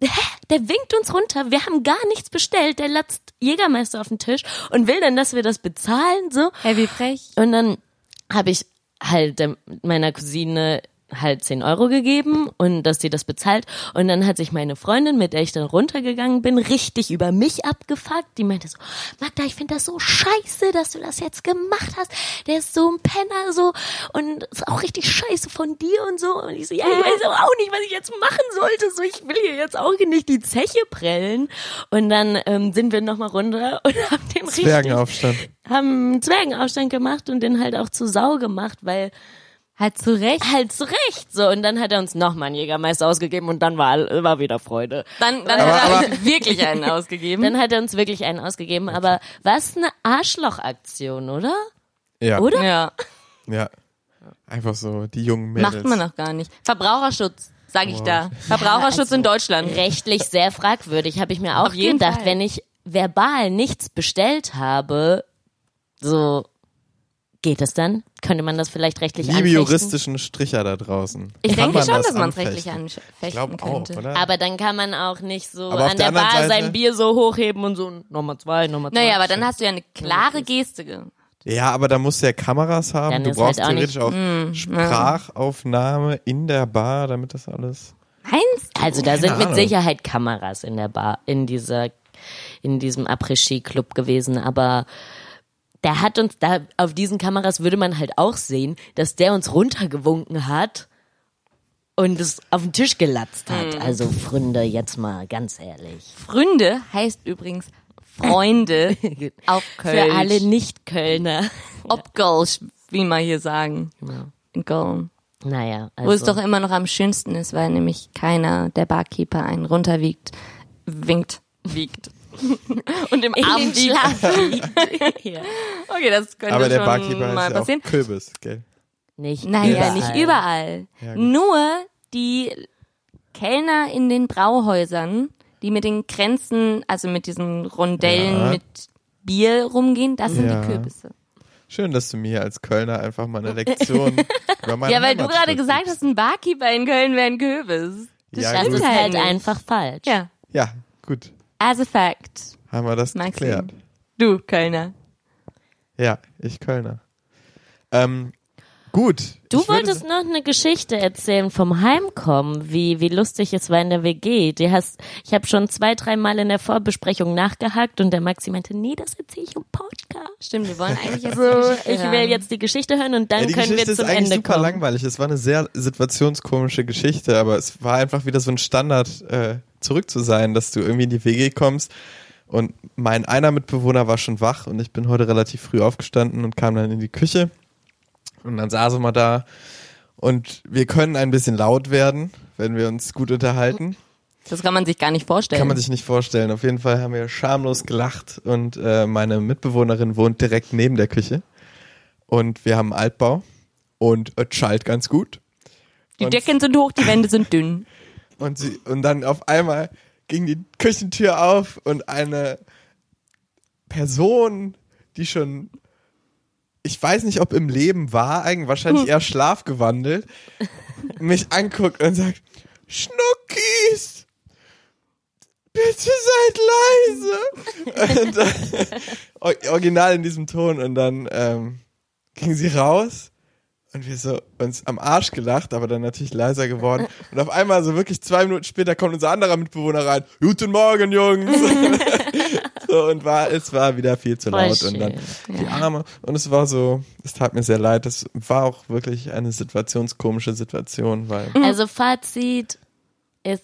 Hä? Der winkt uns runter. Wir haben gar nichts bestellt. Der latzt Jägermeister auf den Tisch und will dann, dass wir das bezahlen, so. Hey, wie frech. Und dann habe ich halt der, meiner Cousine halt 10 Euro gegeben und dass sie das bezahlt. Und dann hat sich meine Freundin, mit der ich dann runtergegangen bin, richtig über mich abgefuckt. Die meinte so, Magda, ich finde das so scheiße, dass du das jetzt gemacht hast. Der ist so ein Penner so und ist auch richtig scheiße von dir und so. Und ich so, ja, ich weiß auch nicht, was ich jetzt machen sollte. So, ich will hier jetzt auch nicht die Zeche prellen. Und dann ähm, sind wir nochmal runter und haben den richtig Zwergenaufstand. haben einen Zwergenaufstand gemacht und den halt auch zu Sau gemacht, weil Halt zu Recht. halt zu Recht so und dann hat er uns nochmal einen Jägermeister ausgegeben und dann war war wieder Freude. Dann, dann Aber- hat er wirklich einen ausgegeben. Dann hat er uns wirklich einen ausgegeben, aber was eine Arschlochaktion, oder? Ja. Oder? ja, Ja. Einfach so, die jungen Mädels. macht man noch gar nicht. Verbraucherschutz, sag ich da. Verbraucherschutz also in Deutschland. Rechtlich sehr fragwürdig, habe ich mir auch gedacht, Fall. wenn ich verbal nichts bestellt habe, so geht es dann? Könnte man das vielleicht rechtlich Liebe anfechten? juristischen Stricher da draußen. Ich Kann denke man schon, das dass man es rechtlich anfechten Ich glaube auch, könnte. oder? Aber dann kann man auch nicht so Aber an der Bar Seite- sein Bier so hochheben und so Nummer zwei, Nummer zwei. Naja, aber dann hast du ja eine klare Geste gemacht. Ja, aber da musst du ja Kameras haben. Dann du brauchst halt auch theoretisch nicht- auch Sprachaufnahme in der Bar, damit das alles. Meinst du? Also da sind mit Ahnung. Sicherheit Kameras in der Bar, in dieser, in diesem Après-Ski-Club gewesen, aber der hat uns da, auf diesen Kameras würde man halt auch sehen, dass der uns runtergewunken hat und es auf den Tisch gelatzt hat. Hm. Also Fründe, jetzt mal ganz ehrlich. Fründe heißt übrigens Freunde auf Köln. Für alle Nicht-Kölner. Ob Kölsch, wie man hier sagen. In Köln. Naja, also. Wo es doch immer noch am schönsten ist, weil nämlich keiner der Barkeeper einen runterwiegt, winkt, wiegt. Und im Arm liegt. ja. Okay, das könnte Aber der schon Barkeeper mal heißt ja auch passieren. Kürbis, gell? Nicht Naja, überall. nicht überall. Ja. Nur die Kellner in den Brauhäusern, die mit den Kränzen, also mit diesen Rondellen Ja. mit Bier rumgehen, das sind Ja. die Kürbisse. Schön, dass du mir hier als Kölner einfach mal eine Lektion über meine Ja, weil du gerade gesagt hast, ein Barkeeper in Köln wäre ein Kürbis. Das Ja, Das ist halt nicht. einfach falsch. Ja, Ja, gut. As a fact. Haben wir das Maxim. geklärt. Du, Kölner. Ja, ich Kölner. Ähm, gut. Du wolltest noch eine Geschichte erzählen vom Heimkommen, wie, wie lustig es war in der WG. Die hast, ich habe schon zwei, dreimal in der Vorbesprechung nachgehakt und der Maxi meinte, nee, das erzähle ich im Podcast. Stimmt, wir wollen eigentlich jetzt So, die Geschichte ich will hören. jetzt die Geschichte hören und dann Ja, die können Geschichte wir ist zum eigentlich Ende super kommen. langweilig. Es war eine sehr situationskomische Geschichte, aber es war einfach wieder so ein Standard, äh, zurück zu sein, dass du irgendwie in die WG kommst. Und mein einer Mitbewohner war schon wach und ich bin heute relativ früh aufgestanden und kam dann in die Küche. Und dann saßen wir da und wir können ein bisschen laut werden, wenn wir uns gut unterhalten. Das kann man sich gar nicht vorstellen. Kann man sich nicht vorstellen. Auf jeden Fall haben wir schamlos gelacht und äh, meine Mitbewohnerin wohnt direkt neben der Küche. Und wir haben einen Altbau und es schallt ganz gut. die und- Decken sind hoch, die Wände sind dünn. Und, sie, und dann auf einmal ging die Küchentür auf und eine Person, die schon, ich weiß nicht, ob im Leben war, eigentlich wahrscheinlich eher schlafgewandelt, mich anguckt und sagt, Schnuckis, bitte seid leise. Und, äh, or- original in diesem Ton und dann ähm, ging sie raus und wir so uns am Arsch gelacht, aber dann natürlich leiser geworden. Und auf einmal so wirklich zwei Minuten später kommt unser anderer Mitbewohner rein. Guten Morgen, Jungs. so, und war, es war wieder viel zu Voll laut. Und dann schön. die Arme. Und es war so, es tat mir sehr leid. Es war auch wirklich eine situationskomische Situation, weil Also Fazit ist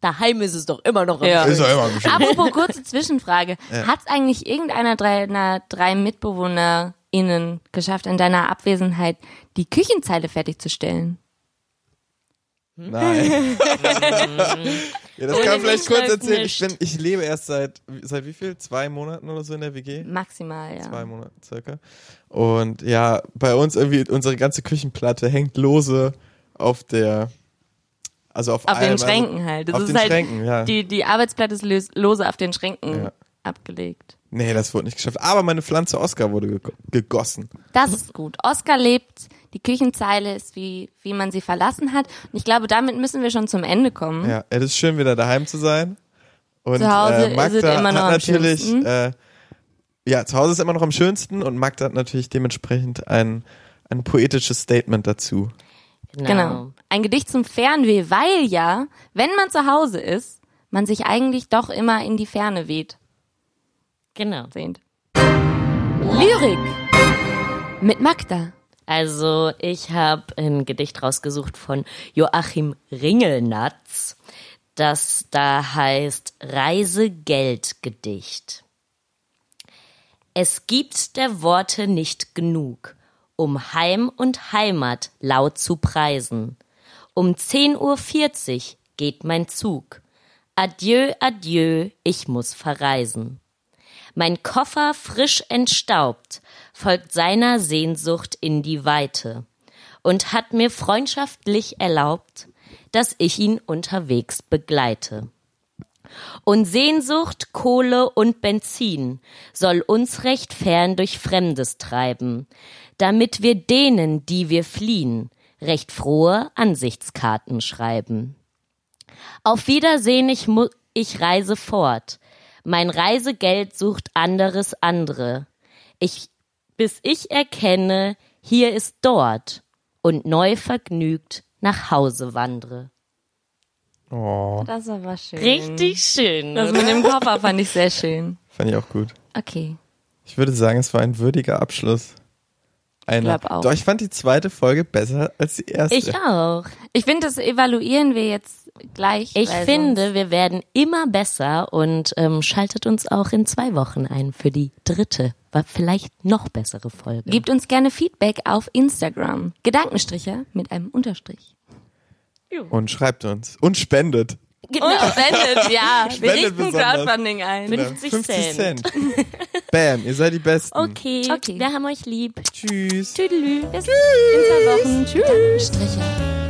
Daheim ist es doch immer noch Ja. Ist ja immer. Apropos kurze Zwischenfrage. Hat es eigentlich irgendeiner deiner drei MitbewohnerInnen geschafft, in deiner Abwesenheit die Küchenzeile fertigzustellen? Nein. ja, das Ohne kann vielleicht kurz erzählen. Ich bin, ich lebe erst seit, seit wie viel? Zwei Monaten oder so in der WG? Maximal, ja. Zwei Monate circa. Und ja, bei uns irgendwie, unsere ganze Küchenplatte hängt lose auf der, also auf, Auf allem, den Schränken halt. Das auf ist den halt Schränken, ja. Die, die Arbeitsplatte ist lose auf den Schränken Ja. abgelegt. Nee, das wurde nicht geschafft. Aber meine Pflanze Oscar wurde geg gegossen. Das ist gut. Oscar lebt, die Küchenzeile ist wie, wie man sie verlassen hat. Und ich glaube, damit müssen wir schon zum Ende kommen. Ja, es ist schön, wieder daheim zu sein. Und Zu Hause äh, ist Magda es immer noch hat am natürlich, schönsten. äh, ja, zu Hause ist immer noch am schönsten und Magda hat natürlich dementsprechend ein, ein poetisches Statement dazu. Genau. Ein Gedicht zum Fernweh, weil ja, wenn man zu Hause ist, man sich eigentlich doch immer in die Ferne weht. Genau. Sehnt. Lyrik mit Magda. Also ich habe ein Gedicht rausgesucht von Joachim Ringelnatz, das da heißt Reisegeldgedicht. Es gibt der Worte nicht genug, um Heim und Heimat laut zu preisen. Um 10.40 Uhr geht mein Zug. Adieu, adieu, ich muss verreisen. Mein Koffer frisch entstaubt, folgt seiner Sehnsucht in die Weite und hat mir freundschaftlich erlaubt, dass ich ihn unterwegs begleite. Und Sehnsucht, Kohle und Benzin soll uns recht fern durch Fremdes treiben, damit wir denen, die wir fliehen, recht frohe Ansichtskarten schreiben. Auf Wiedersehen, ich, ich reise fort. Mein Reisegeld sucht anderes andere. Ich, bis ich erkenne, hier ist dort und neu vergnügt nach Hause wandre. Oh, Das war schön. Richtig schön. Das mit dem Koffer fand ich sehr schön. fand ich auch gut. Okay. Ich würde sagen, es war ein würdiger Abschluss. Einer. glaub auch. Doch, ich fand die zweite Folge besser als die erste. Ich auch. Ich finde, das evaluieren wir jetzt gleich. Ich finde, wir werden immer besser und ähm, schaltet uns auch in zwei Wochen ein für die dritte, war vielleicht noch bessere Folge. Gebt uns gerne Feedback auf Instagram. Gedankenstriche mit einem Unterstrich. Und schreibt uns. Und spendet. Genau. Und spendet, ja. Wir Spendet richten besonders. Crowdfunding ein. 50 Cent. Bam, ihr seid die Besten. Okay, Okay. wir haben euch lieb. Tschüss. Tüdelü. Bis in zwei Wochen. Tschüss. Striche.